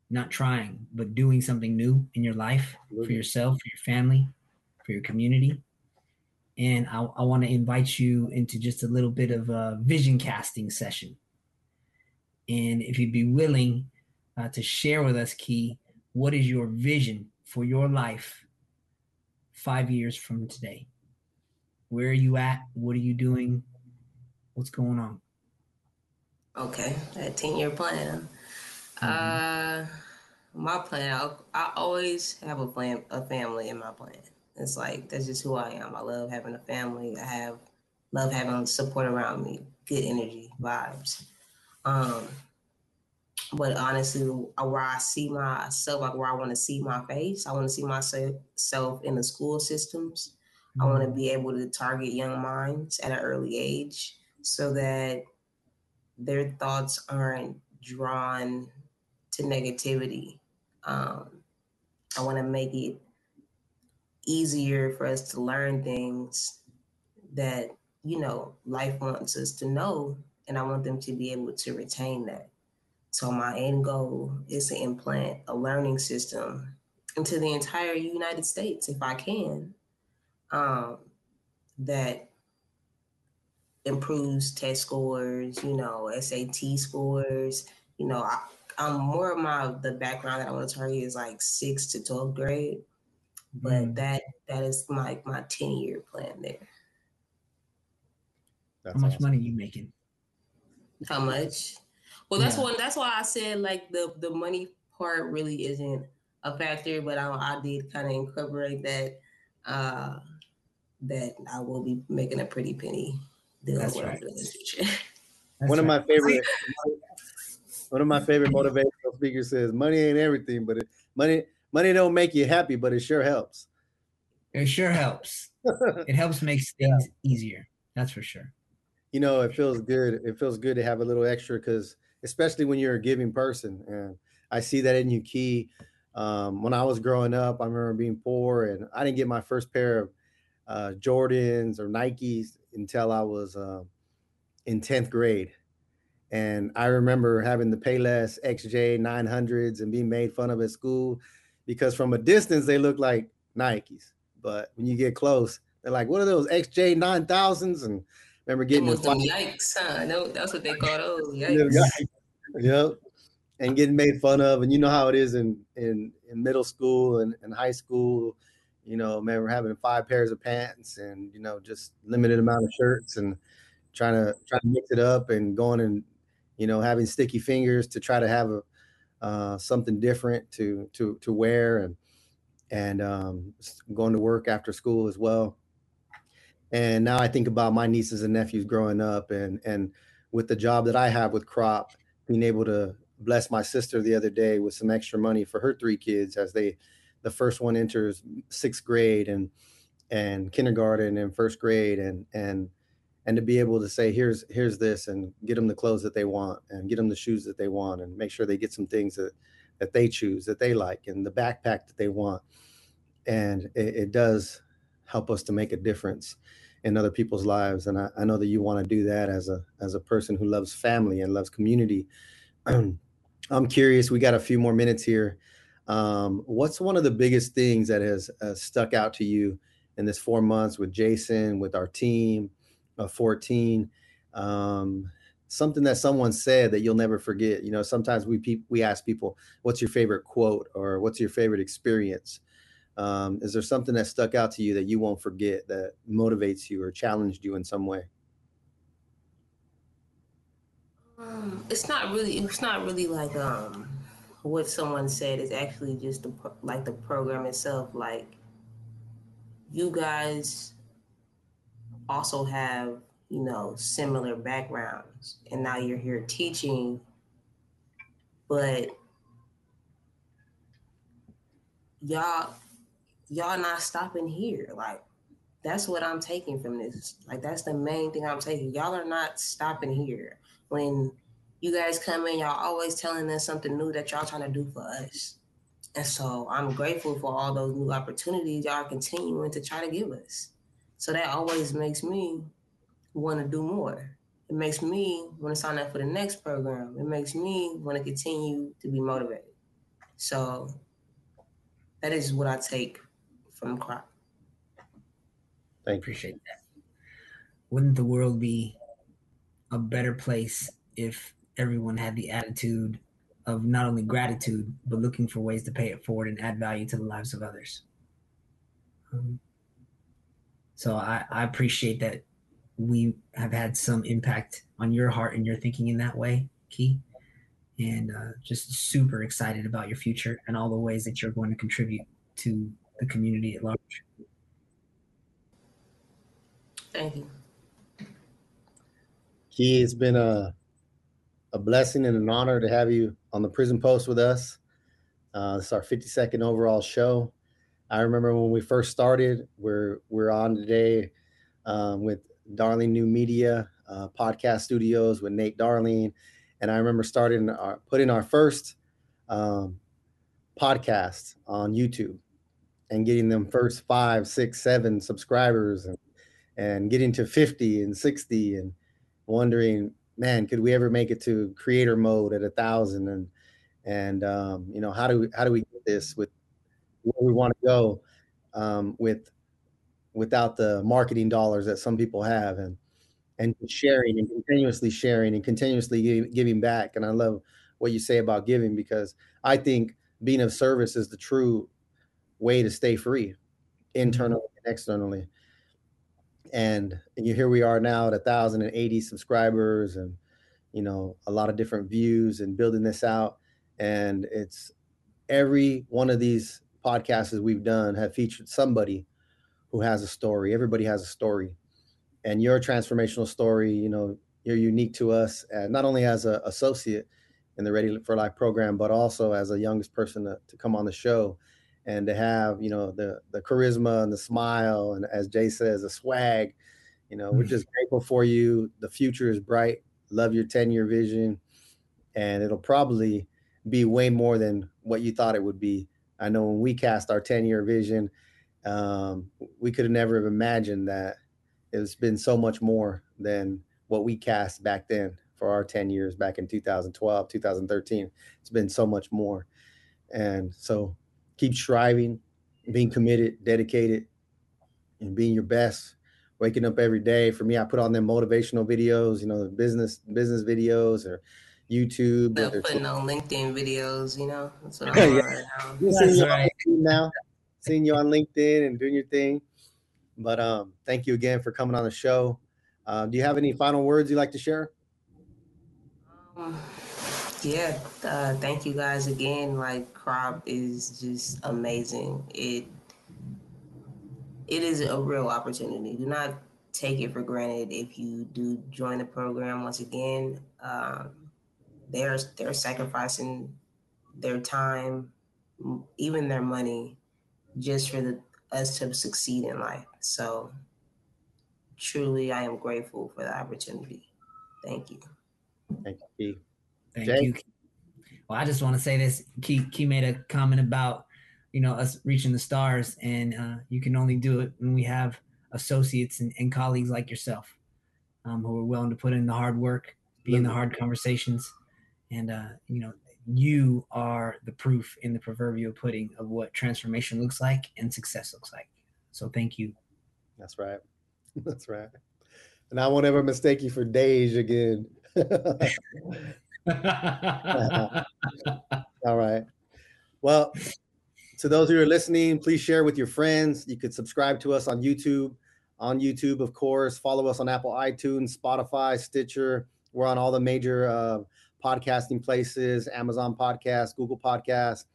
not trying but doing something new in your life for yourself for your family for your community. And i, I want to invite you into just a little bit of a vision casting session. And if you'd be willing uh, to share with us Kee what is your vision for your life five years from today? Where are you at? What are you doing? What's going on? Okay, that 10 year plan. Mm-hmm. Uh, my plan, I, I always have a plan, a family in my plan. It's like, that's just who I am. I love having a family. I have, love having support around me, good energy, vibes. Um, but honestly, where I see myself, like where I want to see my face, I want to see myself in the school systems. Mm-hmm. I want to be able to target young minds at an early age so that their thoughts aren't drawn to negativity. Um, I want to make it easier for us to learn things that, you know, life wants us to know. And I want them to be able to retain that. So my end goal is to implant a learning system into the entire United States, if I can, um, that improves test scores, you know, SAT scores, you know, I, I'm more of my the background that I want to target is like sixth to 12th grade, but mm. that that is my my 10 year plan there. That's How much awesome. money you making? How much? Well, that's yeah. one. That's why I said like the the money part really isn't a factor, but I, I did kind of incorporate that. Uh, that I will be making a pretty penny deal that's right. in the future. [LAUGHS] one of my favorite one of my favorite motivational speakers says money ain't everything but it, money money don't make you happy but it sure helps it sure helps [LAUGHS] it helps makes things yeah. easier that's for sure you know it feels good it feels good to have a little extra because especially when you're a giving person and i see that in you Kee um, when i was growing up i remember being poor and i didn't get my first pair of uh, jordans or nikes until i was uh, in 10th grade and I remember having the Payless XJ 900s and being made fun of at school because from a distance they look like Nikes. But when you get close, they're like, what are those XJ 9000s? And remember getting them yikes, huh? No, that's what they call those. [LAUGHS] Yikes. yep. And getting made fun of. And you know how it is in in, in middle school and, and high school. You know, remember having five pairs of pants and you know, just limited amount of shirts and trying to trying to mix it up and going and you know, having sticky fingers to try to have a uh, something different to to to wear and and um, going to work after school as well. And now I think about my nieces and nephews growing up and and with the job that I have with CROP, being able to bless my sister the other day with some extra money for her three kids as they the first one enters sixth grade and and kindergarten and first grade and and and to be able to say here's here's this and get them the clothes that they want and get them the shoes that they want and make sure they get some things that that they choose that they like and the backpack that they want. And it, it does help us to make a difference in other people's lives. And I, I know that you want to do that as a as a person who loves family and loves community. [CLEARS THROAT] I'm curious we got a few more minutes here. Um, what's one of the biggest things that has uh, stuck out to you in this four months with jason with our team of 14 um, something that someone said that you'll never forget. You know sometimes we pe- we ask people what's your favorite quote or what's your favorite experience um, is there something that stuck out to you that you won't forget that motivates you or challenged you in some way um, it's not really it's not really like um what someone said it's actually just the, like the program itself like you guys also have, you know, similar backgrounds. And now you're here teaching, but y'all y'all not stopping here. Like that's what I'm taking from this. Like that's the main thing I'm taking. Y'all are not stopping here. When you guys come in, y'all always telling us something new that y'all trying to do for us. And so I'm grateful for all those new opportunities y'all continuing to try to give us. So that always makes me want to do more. It makes me want to sign up for the next program. It makes me want to continue to be motivated. So that is what I take from CROP. I appreciate that. Wouldn't the world be a better place if everyone had the attitude of not only gratitude, but looking for ways to pay it forward and add value to the lives of others? Um, so I, I appreciate that we have had some impact on your heart and your thinking in that way, Kee. And uh, just super excited about your future and all the ways that you're going to contribute to the community at large. Thank you. Kee, it's been a a blessing and an honor to have you on the prison post with us. Uh, this is our 52nd overall show. I remember when we first started. We're we're on today um, with Darling New Media uh, podcast studios with Nate Darling, and I remember starting our putting our first um, podcast on YouTube and getting them first five, six, seven subscribers and and getting to 50 and 60 and wondering, man, could we ever make it to creator mode at a thousand? And and um, you know how do we how do we get this with where we want to go um, with without the marketing dollars that some people have and and sharing and continuously sharing and continuously giving back? And i love what you say about giving because I think being of service is the true way to stay free internally mm-hmm. and externally. And, and you here we are now at 1,080 subscribers and you know a lot of different views and building this out. And it's every one of these podcasts we've done have featured somebody who has a story. Everybody has a story. And your transformational story, you know, you're unique to us, and not only as an associate in the Ready for Life program, but also as a youngest person to, to come on the show and to have you know the the charisma and the smile and as Jay says the swag you know we're mm. just grateful for you. The future is bright. Love your 10 year vision and it'll probably be way more than what you thought it would be. I know when we cast our 10 year vision um, we could have never have imagined that it's been so much more than what we cast back then for our 10 years back in 2012 2013 it's been so much more. And so keep striving, being committed, dedicated, and being your best. Waking up every day. For me, I put on them motivational videos, you know, business business videos or YouTube. They're putting on LinkedIn videos, you know. That's what [LAUGHS] I'm yeah. That's right. now. [LAUGHS] Seeing you on LinkedIn and doing your thing. But um, thank you again for coming on the show. Uh, do you have any final words you'd like to share? Um, yeah, uh, thank you guys again. Like CROP is just amazing. It it is a real opportunity. Do not take it for granted if you do join the program. Once again, um, they're they're sacrificing their time, even their money, just for the, us to succeed in life. So, truly, I am grateful for the opportunity. Thank you. Thank you. Thank Jay? you. Well, I just want to say this. Kee, Kee made a comment about, you know, us reaching the stars, and uh, you can only do it when we have associates and, and colleagues like yourself, um, who are willing to put in the hard work, be in the hard conversations, and uh, you know, you are the proof in the proverbial pudding of what transformation looks like and success looks like. So thank you. That's right. [LAUGHS] That's right. And I won't ever mistake you for Dej again. [LAUGHS] [LAUGHS] [LAUGHS] All right. Well, to those who are listening, please share with your friends. You could subscribe to us on YouTube. On YouTube, of course, follow us on Apple iTunes, Spotify, Stitcher. We're on all the major uh, podcasting places, Amazon Podcast, Google Podcast,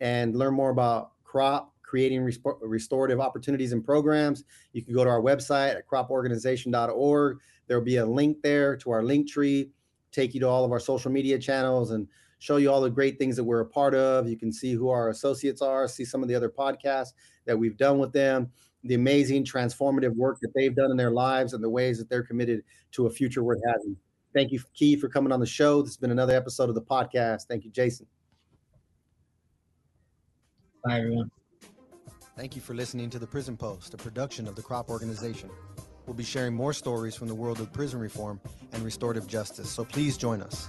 and learn more about CROP creating restorative opportunities and programs. You can go to our website at croporganization.org. There will be a link there to our link tree take you to all of our social media channels and show you all the great things that we're a part of. You can see who our associates are, see some of the other podcasts that we've done with them, the amazing transformative work that they've done in their lives and the ways that they're committed to a future worth having. Thank you, Kee, for coming on the show. This has been another episode of the podcast. Thank you, Jason. Bye, everyone. Thank you for listening to The Prison Post, a production of the CROP Organization. We'll be sharing more stories from the world of prison reform and restorative justice, so please join us.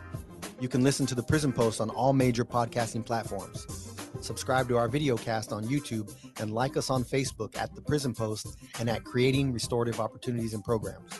You can listen to the Prison Post on all major podcasting platforms. Subscribe to our video cast on YouTube and like us on Facebook at The Prison Post and at Creating Restorative Opportunities and Programs.